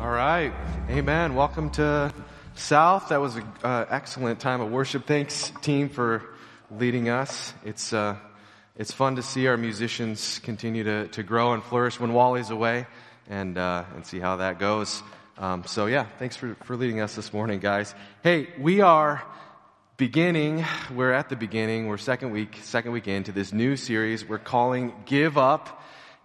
All right. Amen. Welcome to South. That was an uh, excellent time of worship. Thanks, team, for leading us. It's, uh, it's fun to see our musicians continue to, to grow and flourish when Wally's away and, uh, and see how that goes. Um, so, yeah, thanks for, for leading us this morning, guys. Hey, we are beginning, we're at the beginning, we're second week, second week into this new series we're calling Give Up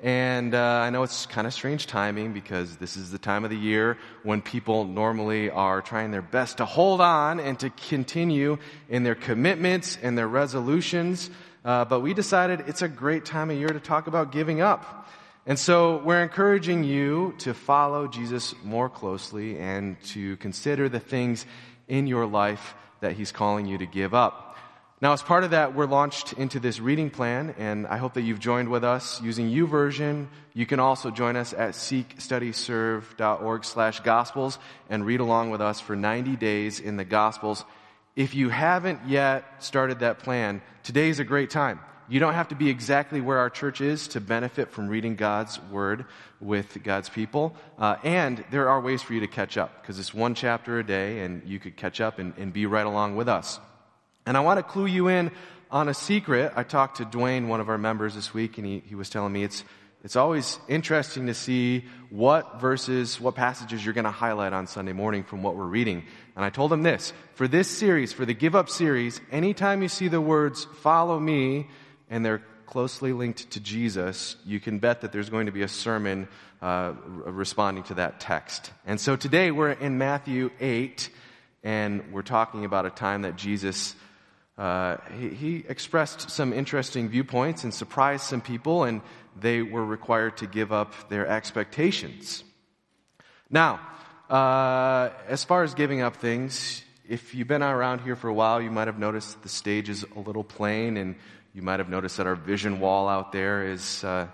and uh, I know it's kind of strange timing because this is the time of the year when people normally are trying their best to hold on and to continue in their commitments and their resolutions. Uh, but we decided it's a great time of year to talk about giving up. And so we're encouraging you to follow Jesus more closely and to consider the things in your life that he's calling you to give up. Now, as part of that, we're launched into this reading plan, and I hope that you've joined with us using YouVersion. You can also join us at seekstudyserve.org slash gospels and read along with us for 90 days in the gospels. If you haven't yet started that plan, today is a great time. You don't have to be exactly where our church is to benefit from reading God's word with God's people. Uh, and there are ways for you to catch up because it's one chapter a day, and you could catch up and, and be right along with us. And I want to clue you in on a secret. I talked to Dwayne, one of our members this week, and he, he was telling me it's, it's always interesting to see what verses, what passages you're going to highlight on Sunday morning from what we're reading. And I told him this for this series, for the Give Up series, anytime you see the words follow me and they're closely linked to Jesus, you can bet that there's going to be a sermon uh, responding to that text. And so today we're in Matthew 8, and we're talking about a time that Jesus uh, he, he, expressed some interesting viewpoints and surprised some people, and they were required to give up their expectations. Now, uh, as far as giving up things, if you've been around here for a while, you might have noticed the stage is a little plain, and you might have noticed that our vision wall out there is, uh,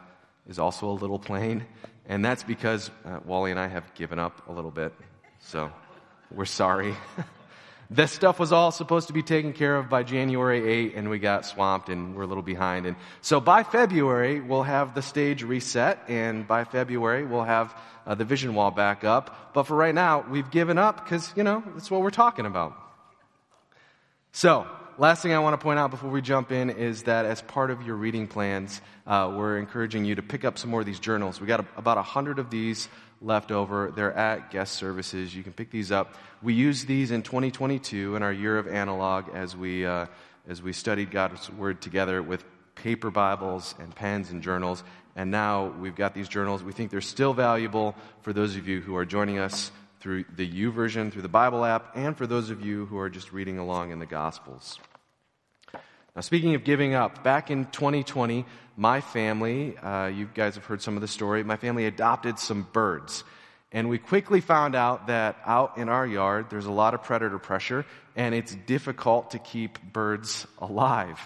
is also a little plain. And that's because uh, Wally and I have given up a little bit. So we're sorry. This stuff was all supposed to be taken care of by January 8, and we got swamped and we're a little behind. And so by February, we'll have the stage reset, and by February, we'll have uh, the vision wall back up. But for right now, we've given up because, you know, that's what we're talking about. So, last thing I want to point out before we jump in is that as part of your reading plans, uh, we're encouraging you to pick up some more of these journals. We got a, about a hundred of these left over. They're at guest services. You can pick these up. We used these in 2022 in our year of analog as we, uh, as we studied God's Word together with paper Bibles and pens and journals. And now we've got these journals. We think they're still valuable for those of you who are joining us through the U YouVersion, through the Bible app, and for those of you who are just reading along in the Gospels. Now, speaking of giving up, back in 2020, my family, uh, you guys have heard some of the story, my family adopted some birds. And we quickly found out that out in our yard, there's a lot of predator pressure, and it's difficult to keep birds alive.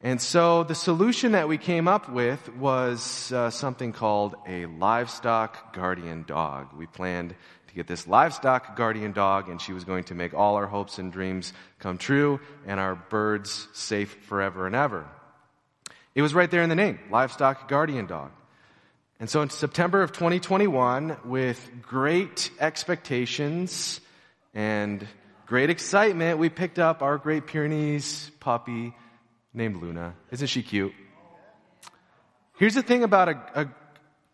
And so the solution that we came up with was uh, something called a livestock guardian dog. We planned to get this livestock guardian dog, and she was going to make all our hopes and dreams come true and our birds safe forever and ever. It was right there in the name, livestock guardian dog. And so in September of 2021, with great expectations and great excitement, we picked up our Great Pyrenees puppy named Luna. Isn't she cute? Here's the thing about a, a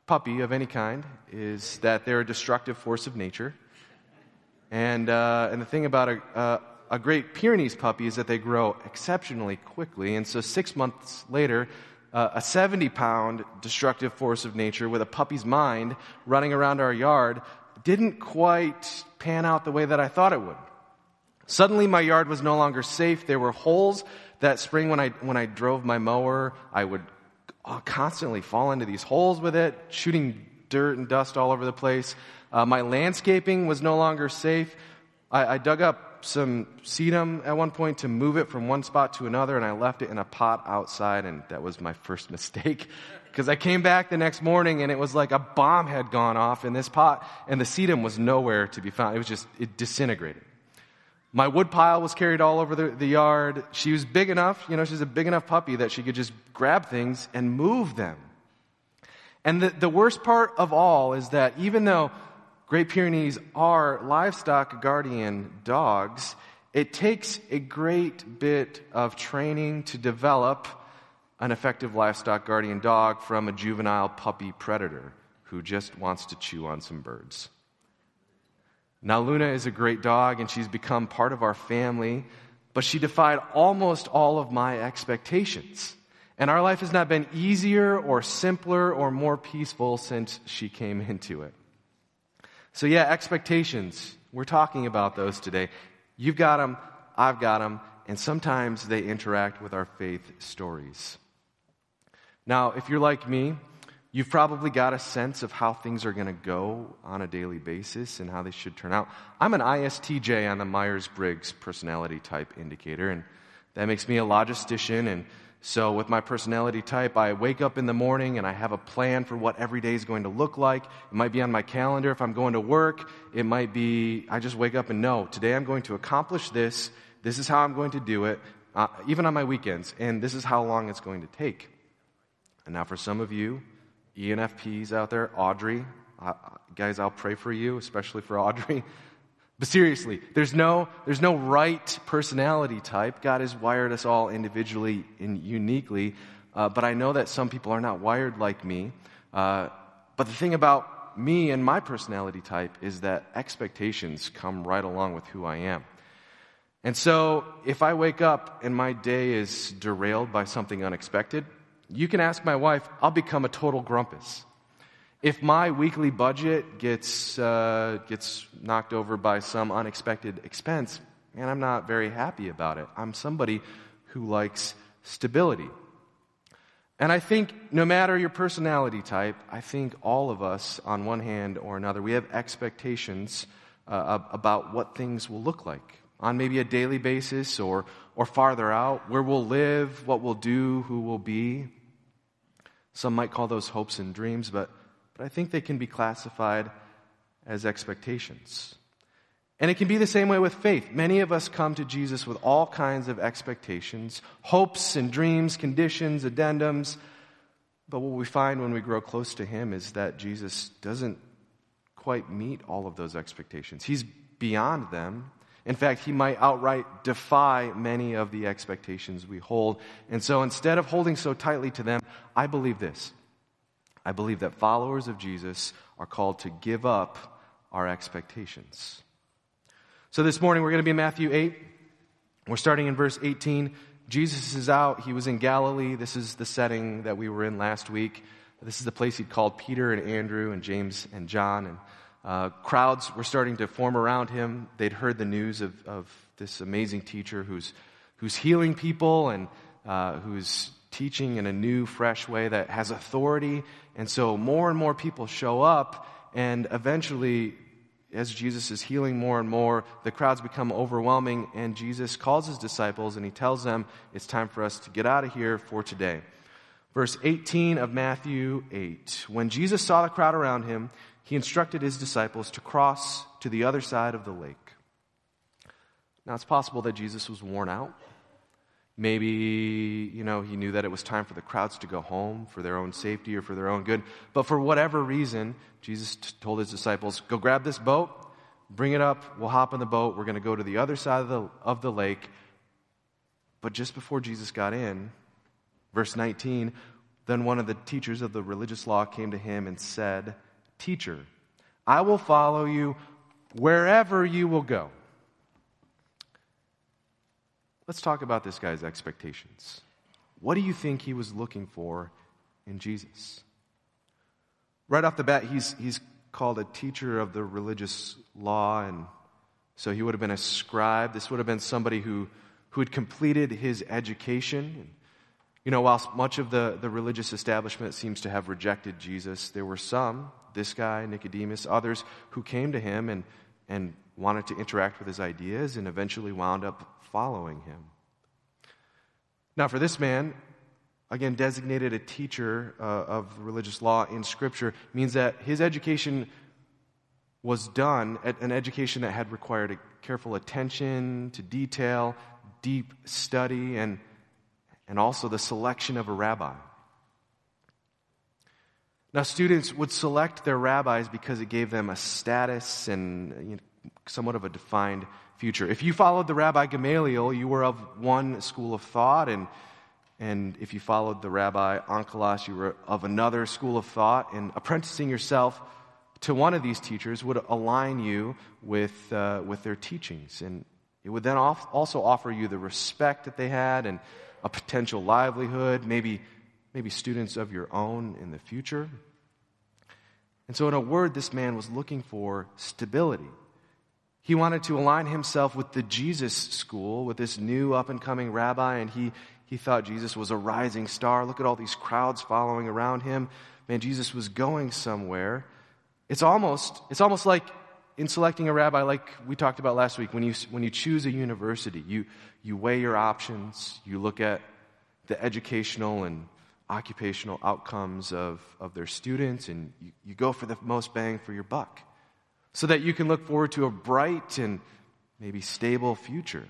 puppy of any kind is that they're a destructive force of nature. And, uh, and the thing about a, uh, a Great Pyrenees puppy is that they grow exceptionally quickly. And so six months later, uh, a 70 pound destructive force of nature with a puppy's mind running around our yard didn't quite pan out the way that I thought it would. Suddenly, my yard was no longer safe. There were holes that spring when I, when I drove my mower. I would uh, constantly fall into these holes with it, shooting dirt and dust all over the place. Uh, my landscaping was no longer safe. I, I dug up some sedum at one point to move it from one spot to another, and I left it in a pot outside, and that was my first mistake. Because I came back the next morning and it was like a bomb had gone off in this pot, and the sedum was nowhere to be found. It was just, it disintegrated. My wood pile was carried all over the, the, yard. She was big enough, you know, she's a big enough puppy that she could just grab things and move them. And the, the worst part of all is that even though Great Pyrenees are livestock guardian dogs. It takes a great bit of training to develop an effective livestock guardian dog from a juvenile puppy predator who just wants to chew on some birds. Now, Luna is a great dog and she's become part of our family, but she defied almost all of my expectations. And our life has not been easier or simpler or more peaceful since she came into it. So, yeah, expectations. We're talking about those today. You've got them, I've got them, and sometimes they interact with our faith stories. Now, if you're like me, you've probably got a sense of how things are going to go on a daily basis and how they should turn out. I'm an ISTJ on the Myers Briggs personality type indicator, and that makes me a logistician and so, with my personality type, I wake up in the morning and I have a plan for what every day is going to look like. It might be on my calendar if I'm going to work. It might be, I just wake up and know, today I'm going to accomplish this. This is how I'm going to do it, uh, even on my weekends. And this is how long it's going to take. And now, for some of you, ENFPs out there, Audrey, guys, I'll pray for you, especially for Audrey. But seriously, there's no, there's no right personality type. God has wired us all individually and uniquely. Uh, but I know that some people are not wired like me. Uh, but the thing about me and my personality type is that expectations come right along with who I am. And so if I wake up and my day is derailed by something unexpected, you can ask my wife, I'll become a total grumpus. If my weekly budget gets, uh, gets knocked over by some unexpected expense, man, I'm not very happy about it. I'm somebody who likes stability. And I think no matter your personality type, I think all of us, on one hand or another, we have expectations uh, about what things will look like on maybe a daily basis or, or farther out, where we'll live, what we'll do, who we'll be. Some might call those hopes and dreams, but but I think they can be classified as expectations. And it can be the same way with faith. Many of us come to Jesus with all kinds of expectations, hopes and dreams, conditions, addendums. But what we find when we grow close to Him is that Jesus doesn't quite meet all of those expectations. He's beyond them. In fact, He might outright defy many of the expectations we hold. And so instead of holding so tightly to them, I believe this I believe that followers of Jesus are called to give up our expectations. So this morning we're going to be in Matthew 8. We're starting in verse 18. Jesus is out. He was in Galilee. This is the setting that we were in last week. This is the place he'd called Peter and Andrew and James and John. And uh, crowds were starting to form around him. They'd heard the news of, of this amazing teacher who's, who's healing people and uh, who's teaching in a new, fresh way that has authority. And so more and more people show up, and eventually, as Jesus is healing more and more, the crowds become overwhelming, and Jesus calls his disciples and he tells them, It's time for us to get out of here for today. Verse 18 of Matthew 8. When Jesus saw the crowd around him, he instructed his disciples to cross to the other side of the lake. Now, it's possible that Jesus was worn out. Maybe, you know, he knew that it was time for the crowds to go home for their own safety or for their own good. But for whatever reason, Jesus t- told his disciples, go grab this boat, bring it up, we'll hop in the boat, we're going to go to the other side of the, of the lake. But just before Jesus got in, verse 19, then one of the teachers of the religious law came to him and said, Teacher, I will follow you wherever you will go. Let's talk about this guy's expectations. What do you think he was looking for in Jesus? Right off the bat, he's, he's called a teacher of the religious law, and so he would have been a scribe. This would have been somebody who, who had completed his education. You know, whilst much of the, the religious establishment seems to have rejected Jesus, there were some, this guy, Nicodemus, others, who came to him and, and wanted to interact with his ideas and eventually wound up following him. Now, for this man, again, designated a teacher uh, of religious law in Scripture, means that his education was done at an education that had required a careful attention to detail, deep study, and, and also the selection of a rabbi. Now, students would select their rabbis because it gave them a status and you know, somewhat of a defined future. If you followed the Rabbi Gamaliel, you were of one school of thought, and, and if you followed the Rabbi Onkelos, you were of another school of thought, and apprenticing yourself to one of these teachers would align you with, uh, with their teachings. And it would then also offer you the respect that they had and a potential livelihood, maybe, maybe students of your own in the future. And so, in a word, this man was looking for stability. He wanted to align himself with the Jesus school, with this new up and coming rabbi, and he, he thought Jesus was a rising star. Look at all these crowds following around him. Man, Jesus was going somewhere. It's almost, it's almost like in selecting a rabbi, like we talked about last week, when you, when you choose a university, you, you weigh your options, you look at the educational and occupational outcomes of, of their students, and you, you go for the most bang for your buck so that you can look forward to a bright and maybe stable future.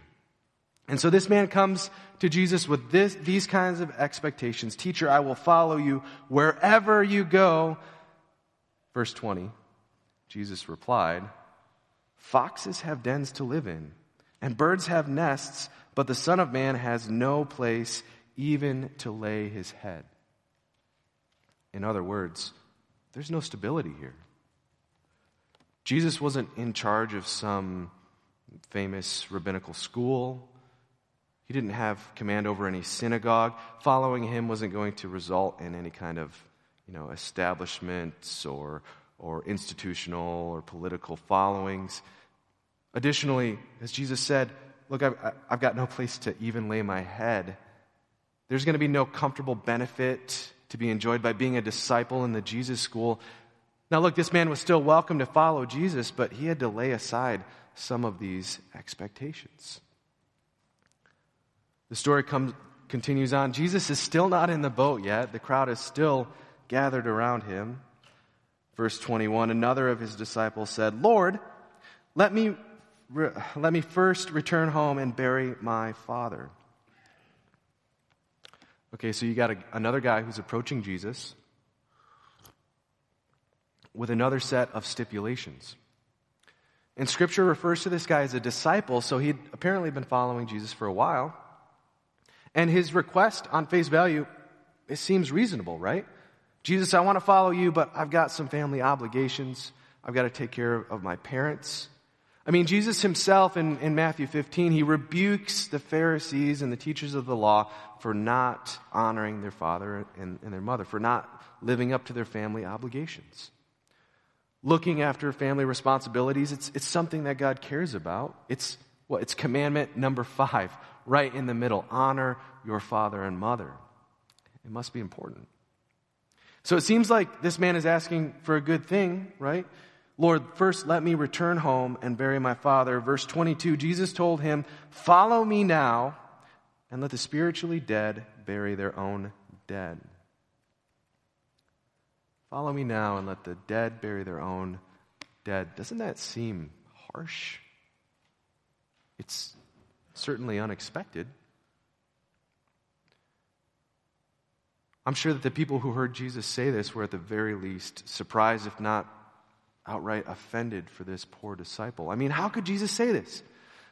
And so this man comes to Jesus with this, these kinds of expectations Teacher, I will follow you wherever you go. Verse 20, Jesus replied, Foxes have dens to live in, and birds have nests, but the Son of Man has no place even to lay his head. In other words, there's no stability here. Jesus wasn't in charge of some famous rabbinical school. He didn't have command over any synagogue. Following him wasn't going to result in any kind of, you know, establishments or, or institutional or political followings. Additionally, as Jesus said, Look, I've, I've got no place to even lay my head. There's going to be no comfortable benefit to be enjoyed by being a disciple in the Jesus school. Now, look, this man was still welcome to follow Jesus, but he had to lay aside some of these expectations. The story comes, continues on. Jesus is still not in the boat yet. The crowd is still gathered around him. Verse 21 Another of his disciples said, Lord, let me, let me first return home and bury my father. Okay, so you got a, another guy who's approaching Jesus with another set of stipulations. And scripture refers to this guy as a disciple, so he'd apparently been following Jesus for a while. And his request on face value, it seems reasonable, right? Jesus, I want to follow you, but I've got some family obligations. I've got to take care of my parents. I mean, Jesus himself in, in Matthew 15, he rebukes the Pharisees and the teachers of the law for not honoring their father and, and their mother, for not living up to their family obligations. Looking after family responsibilities, it's, it's something that God cares about. It's? Well, it's commandment number five, right in the middle. Honor your father and mother. It must be important. So it seems like this man is asking for a good thing, right? Lord, first let me return home and bury my father. Verse 22, Jesus told him, Follow me now and let the spiritually dead bury their own dead. Follow me now and let the dead bury their own dead. Doesn't that seem harsh? It's certainly unexpected. I'm sure that the people who heard Jesus say this were at the very least surprised, if not outright offended for this poor disciple. I mean, how could Jesus say this?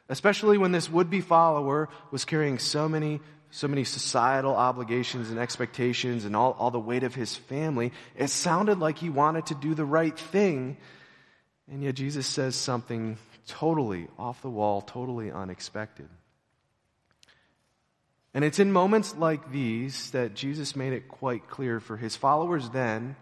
Especially when this would be follower was carrying so many, so many societal obligations and expectations and all, all the weight of his family. It sounded like he wanted to do the right thing. And yet Jesus says something totally off the wall, totally unexpected. And it's in moments like these that Jesus made it quite clear for his followers then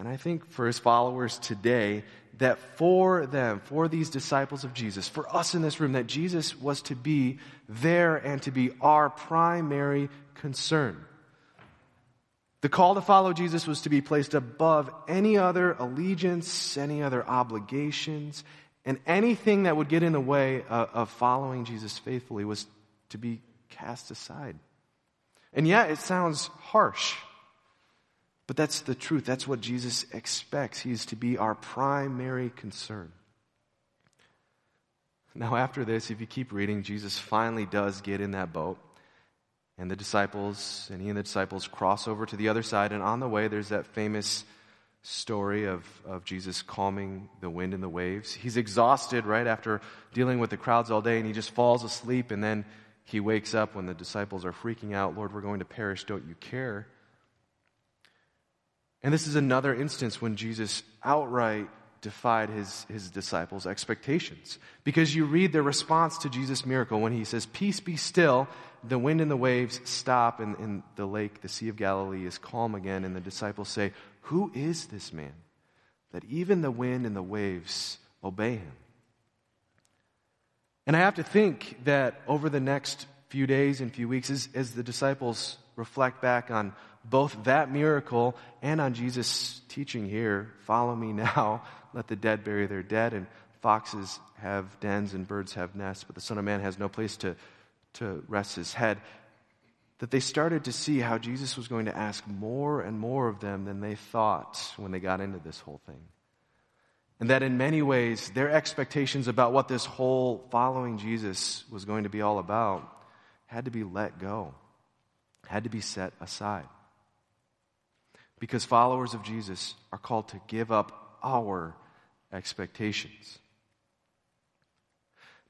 and I think for his followers today, that for them, for these disciples of Jesus, for us in this room, that Jesus was to be there and to be our primary concern. The call to follow Jesus was to be placed above any other allegiance, any other obligations, and anything that would get in the way of, of following Jesus faithfully was to be cast aside. And yet, it sounds harsh. But that's the truth. That's what Jesus expects. He is to be our primary concern. Now, after this, if you keep reading, Jesus finally does get in that boat And the disciples, and he and the disciples cross over to the other side. And on the way, there's that famous story of, of Jesus calming the wind and the waves. He's exhausted, right, after dealing with the crowds all day, and he just falls asleep. And then he wakes up when the disciples are freaking out Lord, we're going to perish. Don't you care? And this is another instance when Jesus outright defied his, his disciples' expectations. Because you read the response to Jesus' miracle when he says, Peace be still, the wind and the waves stop, and, and the lake, the Sea of Galilee, is calm again. And the disciples say, Who is this man that even the wind and the waves obey him? And I have to think that over the next few days and few weeks, as, as the disciples reflect back on both that miracle and on Jesus' teaching here follow me now, let the dead bury their dead, and foxes have dens and birds have nests, but the Son of Man has no place to, to rest his head. That they started to see how Jesus was going to ask more and more of them than they thought when they got into this whole thing. And that in many ways, their expectations about what this whole following Jesus was going to be all about had to be let go, had to be set aside. Because followers of Jesus are called to give up our expectations.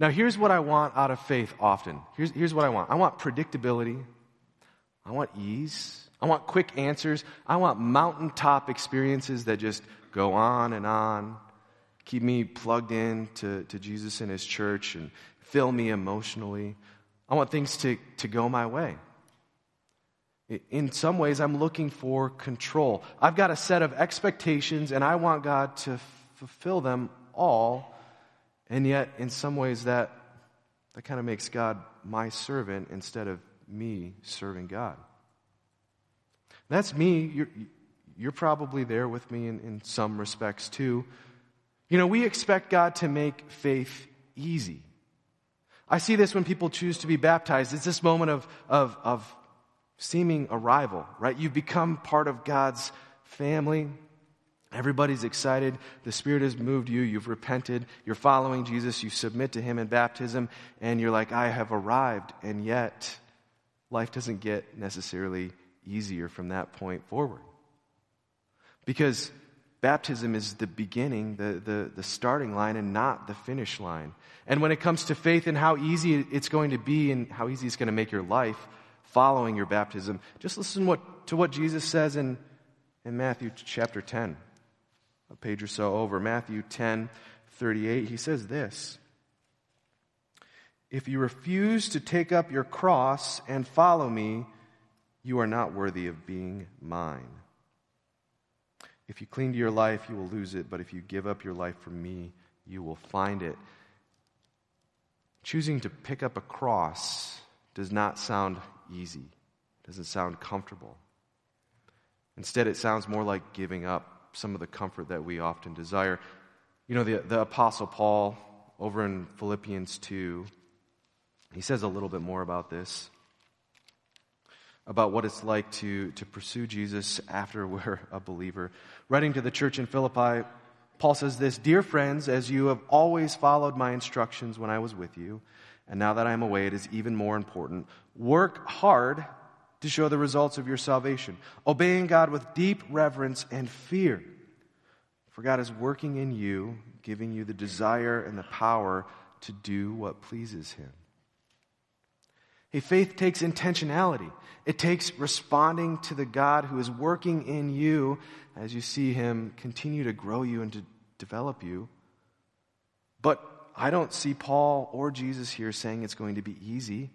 Now, here's what I want out of faith often. Here's, here's what I want I want predictability, I want ease, I want quick answers, I want mountaintop experiences that just go on and on, keep me plugged in to, to Jesus and His church, and fill me emotionally. I want things to, to go my way. In some ways, I'm looking for control. I've got a set of expectations, and I want God to fulfill them all. And yet, in some ways, that, that kind of makes God my servant instead of me serving God. That's me. You're, you're probably there with me in, in some respects, too. You know, we expect God to make faith easy. I see this when people choose to be baptized. It's this moment of, of, of seeming arrival, right? You've become part of God's family. Everybody's excited. The Spirit has moved you. You've repented. You're following Jesus. You submit to Him in baptism. And you're like, I have arrived. And yet, life doesn't get necessarily easier from that point forward. Because baptism is the beginning, the, the, the starting line, and not the finish line. And when it comes to faith and how easy it's going to be and how easy it's going to make your life, following your baptism, just listen what, to what Jesus says in, in Matthew chapter 10, a page or so over. Matthew 10, 38, he says this If you refuse to take up your cross and follow me, you are not worthy of being mine. If you cling to your life, you will lose it, but if you give up your life for me, you will find it. Choosing to pick up a cross does not sound easy, it doesn't sound comfortable. Instead, it sounds more like giving up some of the comfort that we often desire. You know, the, the Apostle Paul, over in Philippians 2, he says a little bit more about this about what it's like to, to pursue Jesus after we're a believer. Writing to the church in Philippi, Paul says this Dear friends, as you have always followed my instructions when I was with you, and now that I am away, it is even more important. Work hard to show the results of your salvation, obeying God with deep reverence and fear. For God is working in you, giving you the desire and the power to do what pleases Him. Hey, faith takes intentionality. It takes responding to the God who is working in you as you see Him continue to grow you and to develop you. But I don't see Paul or Jesus here saying it's going to be easy.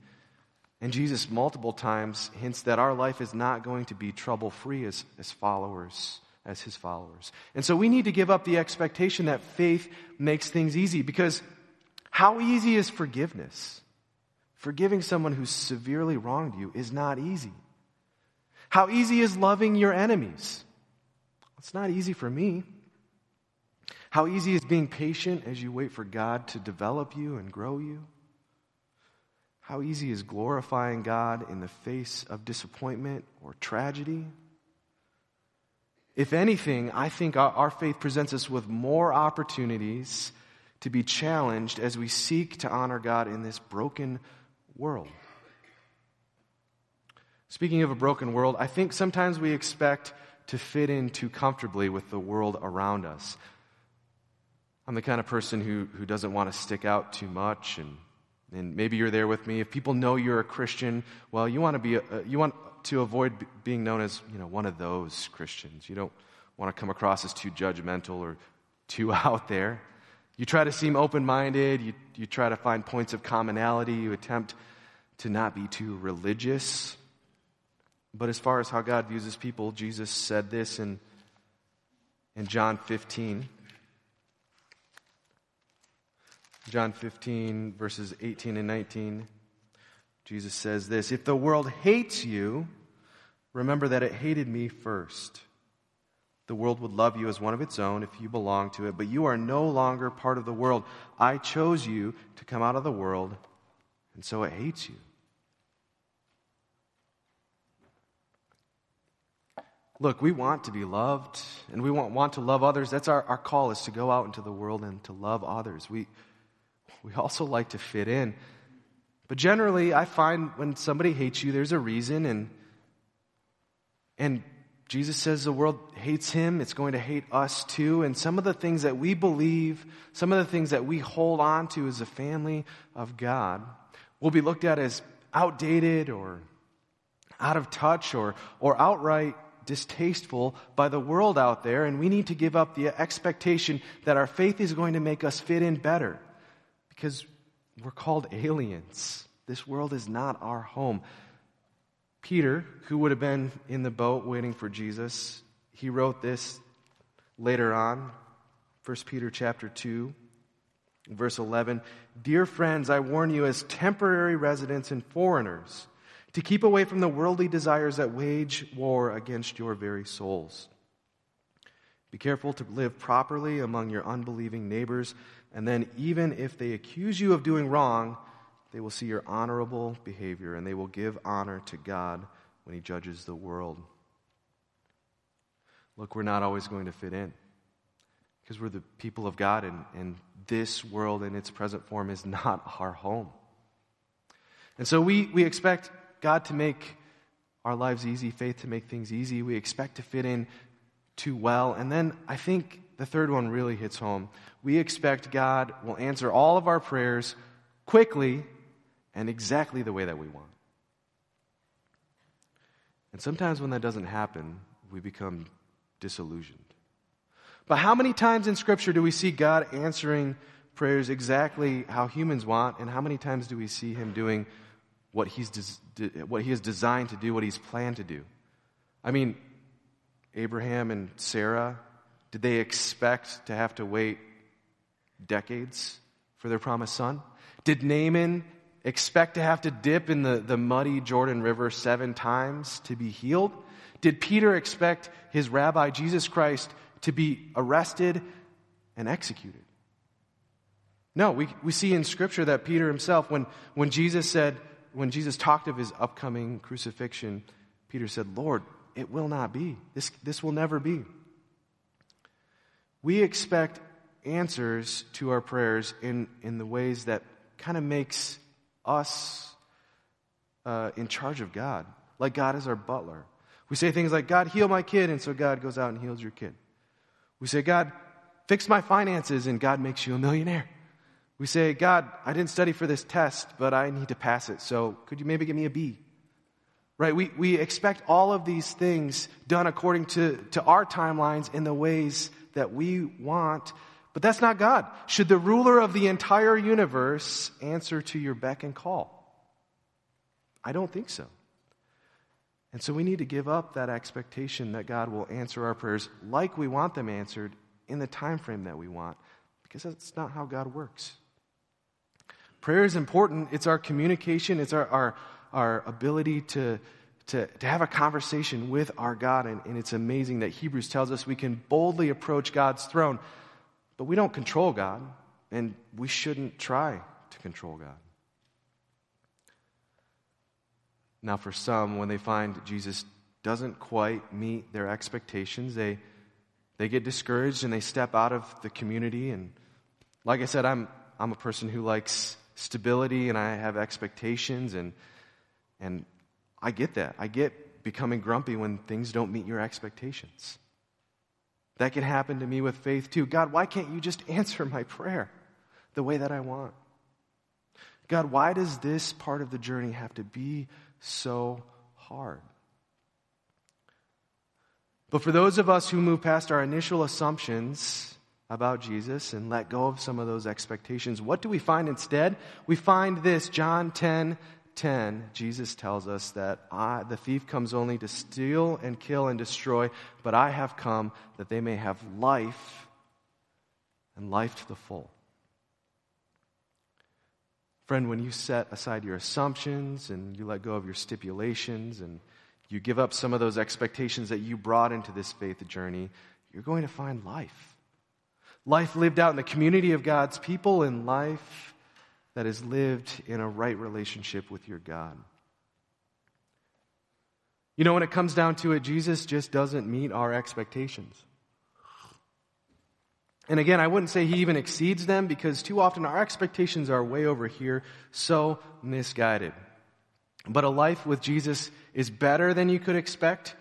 And Jesus, multiple times, hints that our life is not going to be trouble free as, as followers, as his followers. And so we need to give up the expectation that faith makes things easy because how easy is forgiveness? Forgiving someone who's severely wronged you is not easy. How easy is loving your enemies? It's not easy for me. How easy is being patient as you wait for God to develop you and grow you? How easy is glorifying God in the face of disappointment or tragedy? If anything, I think our, faith presents us with more opportunities to be challenged as we seek to honor God in this broken world. Speaking of a broken world, I think sometimes we expect to fit in too comfortably with the world around us. I'm the kind of person who, who doesn't want to stick out too much, and, and maybe you're there with me. If people know you're a Christian, well, you want to be a, uh, you want to avoid being known as you know one of those Christians. You don't want to come across as too judgmental or too out there. You try to seem open minded, you, you try to find points of commonality, you attempt to not be too religious. But as far as how God views his people, Jesus said this in, in John 15. John 15, verses 18 and 19. Jesus says this If the world hates you, remember that it hated me first. The world would love you as one of its own if you belong to it, but you are no longer part of the world. I chose you to come out of the world, and so it hates you. Look, we want to be loved, and we want, want to love others. That's our, our call is to go out into the world and to love others. We, we also like to fit in. But generally, I find when somebody hates you, there's a reason, and, and Jesus says the world hates him, it's going to hate us too. And some of the things that we believe, some of the things that we hold on to as a family of God, will be looked at as outdated or out of touch or, or outright distasteful by the world out there. And we need to give up the expectation that our faith is going to make us fit in better because we're called aliens. This world is not our home. Peter, who would have been in the boat waiting for Jesus, he wrote this later on, 1 Peter chapter 2, verse 11. Dear friends, I warn you as temporary residents and foreigners to keep away from the worldly desires that wage war against your very souls. Be careful to live properly among your unbelieving neighbors, and then, even if they accuse you of doing wrong, they will see your honorable behavior and they will give honor to God when He judges the world. Look, we're not always going to fit in because we're the people of God, and, and this world in its present form is not our home. And so we, we expect God to make our lives easy, faith to make things easy. We expect to fit in too well. And then I think the third one really hits home. We expect God will answer all of our prayers quickly and exactly the way that we want. And sometimes when that doesn't happen, we become disillusioned. But how many times in Scripture do we see God answering prayers exactly how humans want, and how many times do we see Him doing what, he's des- what He is designed to do, what He's planned to do? I mean, Abraham and Sarah, did they expect to have to wait decades for their promised son? Did Naaman expect to have to dip in the, the muddy Jordan River seven times to be healed? Did Peter expect his rabbi, Jesus Christ, to be arrested and executed? No, we, we see in Scripture that Peter himself, when, when Jesus said, when Jesus talked of his upcoming crucifixion, Peter said, Lord, it will not be. This, this will never be. We expect answers to our prayers in, in the ways that kind of makes us uh, in charge of God, like God is our butler. We say things like, God, heal my kid, and so God goes out and heals your kid. We say, God, fix my finances, and God makes you a millionaire. We say, God, I didn't study for this test, but I need to pass it, so could you maybe give me a B? Right? We, we expect all of these things done according to, to our timelines in the ways that we want, but that's not God. Should the ruler of the entire universe answer to your beck and call? I don't think so. And so we need to give up that expectation that God will answer our prayers like we want them answered in the time frame that we want, because that's not how God works. Prayer is important. It's our communication, it's our, our, our ability to, to, to have a conversation with our God. And, and it's amazing that Hebrews tells us we can boldly approach God's throne but we don't control God, and we shouldn't try to control God. Now, for some, when they find Jesus doesn't quite meet their expectations, they, they get discouraged and they step out of the community. And like I said, I'm, I'm a person who likes stability and I have expectations, and, and I get that. I get becoming grumpy when things don't meet your expectations. That can happen to me with faith too. God, why can't you just answer my prayer the way that I want? God, why does this part of the journey have to be so hard? But for those of us who move past our initial assumptions about Jesus and let go of some of those expectations, what do we find instead? We find this John 10 10, Jesus tells us that I, the thief comes only to steal and kill and destroy, but I have come that they may have life and life to the full. Friend, when you set aside your assumptions and you let go of your stipulations and you give up some of those expectations that you brought into this faith journey, you're going to find life. Life lived out in the community of God's people and life that is lived in a right relationship with your God. You know, when it comes down to it, Jesus just doesn't meet our expectations. And again, I wouldn't say he even exceeds them because too often our expectations are way over here, so misguided. But a life with Jesus is better than you could expect.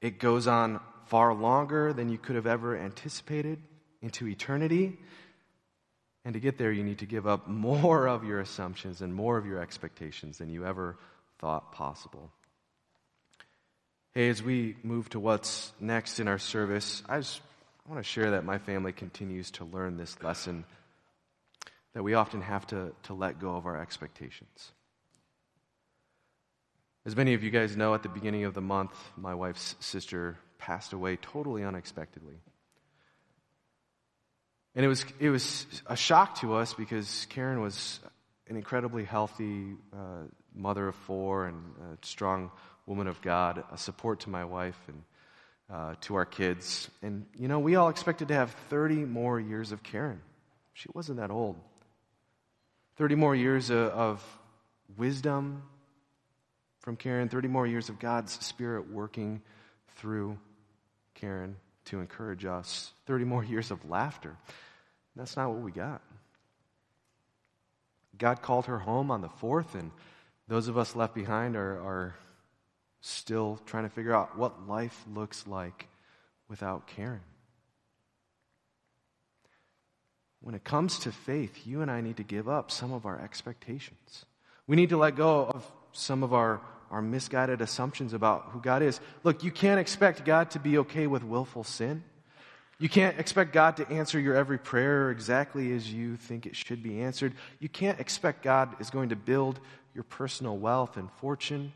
It goes on far longer than you could have ever anticipated into eternity. And to get there, you need to give up more of your assumptions and more of your expectations than you ever thought possible. Hey, as we move to what's next in our service, I just I want to share that my family continues to learn this lesson that we often have to, to let go of our expectations. As many of you guys know, at the beginning of the month, my wife's sister passed away totally unexpectedly. And it was, it was a shock to us because Karen was an incredibly healthy uh, mother of four and a strong woman of God, a support to my wife and uh, to our kids. And, you know, we all expected to have 30 more years of Karen. She wasn't that old. 30 more years of, of wisdom from Karen, 30 more years of God's Spirit working through Karen to encourage us, 30 more years of laughter. That's not what we got. God called her home on the fourth, and those of us left behind are, are still trying to figure out what life looks like without Karen. When it comes to faith, you and I need to give up some of our expectations. We need to let go of some of our, our misguided assumptions about who God is. Look, you can't expect God to be okay with willful sin. You can't expect God to answer your every prayer exactly as you think it should be answered. You can't expect God is going to build your personal wealth and fortune.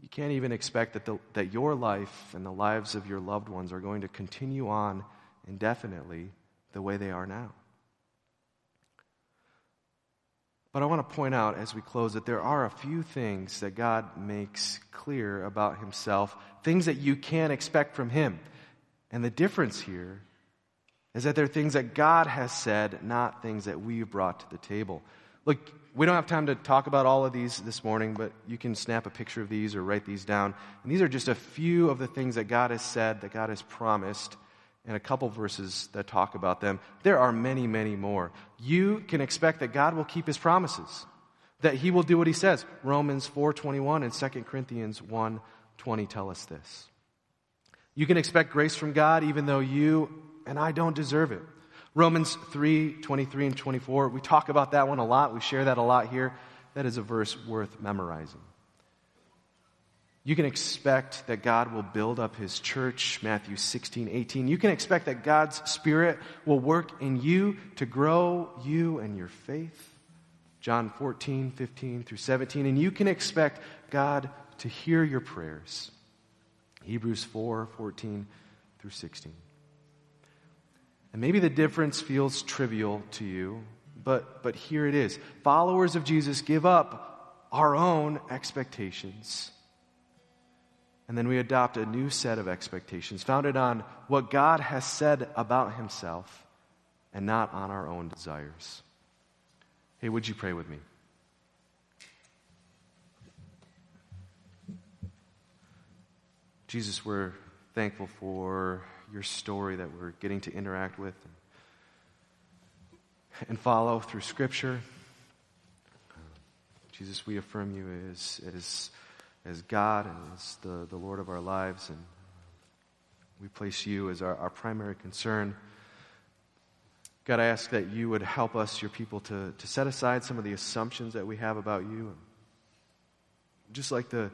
You can't even expect that, the, that your life and the lives of your loved ones are going to continue on indefinitely the way they are now. But I want to point out as we close that there are a few things that God makes clear about Himself, things that you can expect from Him. And the difference here is that they're things that God has said, not things that we've brought to the table. Look, we don't have time to talk about all of these this morning, but you can snap a picture of these or write these down. And these are just a few of the things that God has said, that God has promised, and a couple verses that talk about them. There are many, many more. You can expect that God will keep his promises, that he will do what he says. Romans 4:21 and 2 Corinthians 1:20 tell us this. You can expect grace from God even though you and I don't deserve it. Romans 3 23 and 24, we talk about that one a lot. We share that a lot here. That is a verse worth memorizing. You can expect that God will build up his church, Matthew 16, 18. You can expect that God's Spirit will work in you to grow you and your faith, John 14, 15 through 17. And you can expect God to hear your prayers, Hebrews 4, 14 through 16. And maybe the difference feels trivial to you, but, but here it is. Followers of Jesus give up our own expectations. And then we adopt a new set of expectations founded on what God has said about himself and not on our own desires. Hey, would you pray with me? Jesus, we're thankful for your story that we're getting to interact with and follow through Scripture. Jesus, we affirm you as, as as God and as the, the Lord of our lives. And we place you as our, our primary concern. God, I ask that you would help us, your people, to, to set aside some of the assumptions that we have about you. Just like the,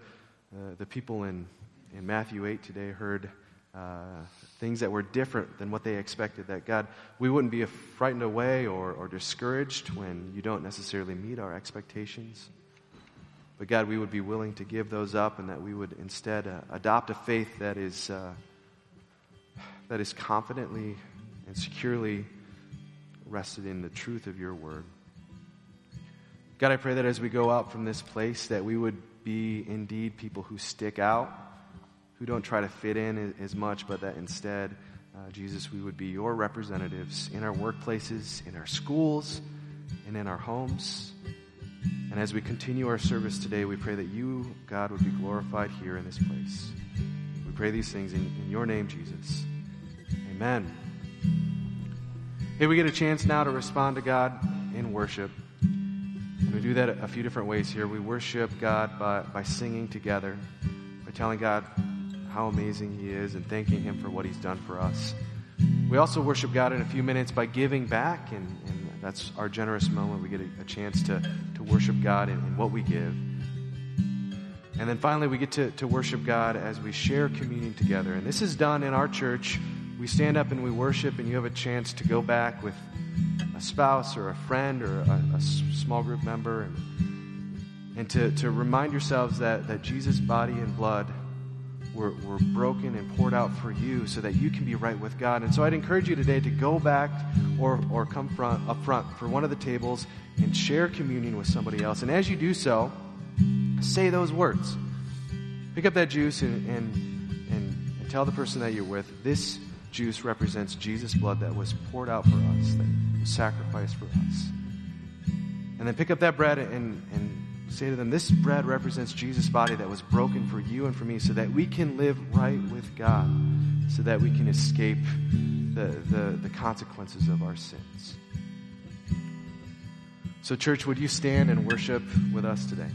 uh, the people in, in Matthew 8 today heard uh, things that were different than what they expected, that God, we wouldn't be frightened away or, or discouraged when you don't necessarily meet our expectations. But God, we would be willing to give those up and that we would instead uh, adopt a faith that is, uh, that is confidently and securely rested in the truth of your word. God, I pray that as we go out from this place, that we would be indeed people who stick out, who don't try to fit in as much, but that instead, uh, Jesus, we would be your representatives in our workplaces, in our schools, and in our homes. And as we continue our service today, we pray that you, God, would be glorified here in this place. We pray these things in, in your name, Jesus. Amen. Hey, we get a chance now to respond to God in worship. And we do that a few different ways here. We worship God by, by singing together, by telling God how amazing He is and thanking Him for what He's done for us. We also worship God in a few minutes by giving back, and, and that's our generous moment. We get a, a chance to, to worship God in, in, what we give. And then finally, we get to, to worship God as we share communion together. And this is done in our church we stand up and we worship, and you have a chance to go back with a spouse or a friend or a, a small group member and, and to, to remind yourselves that, that Jesus' body and blood were, were broken and poured out for you so that you can be right with God. And so I'd encourage you today to go back or, or come front, up front for one of the tables and share communion with somebody else. And as you do so, say those words. Pick up that juice and, and, and, and tell the person that you're with, this juice represents Jesus' blood that was poured out for us, that was sacrificed for us. And then pick up that bread and, and say to them, This bread represents Jesus' body that was broken for you and for me so that we can live right with God, so that we can escape the, the, the consequences of our sins. So, church, would you stand and worship with us today?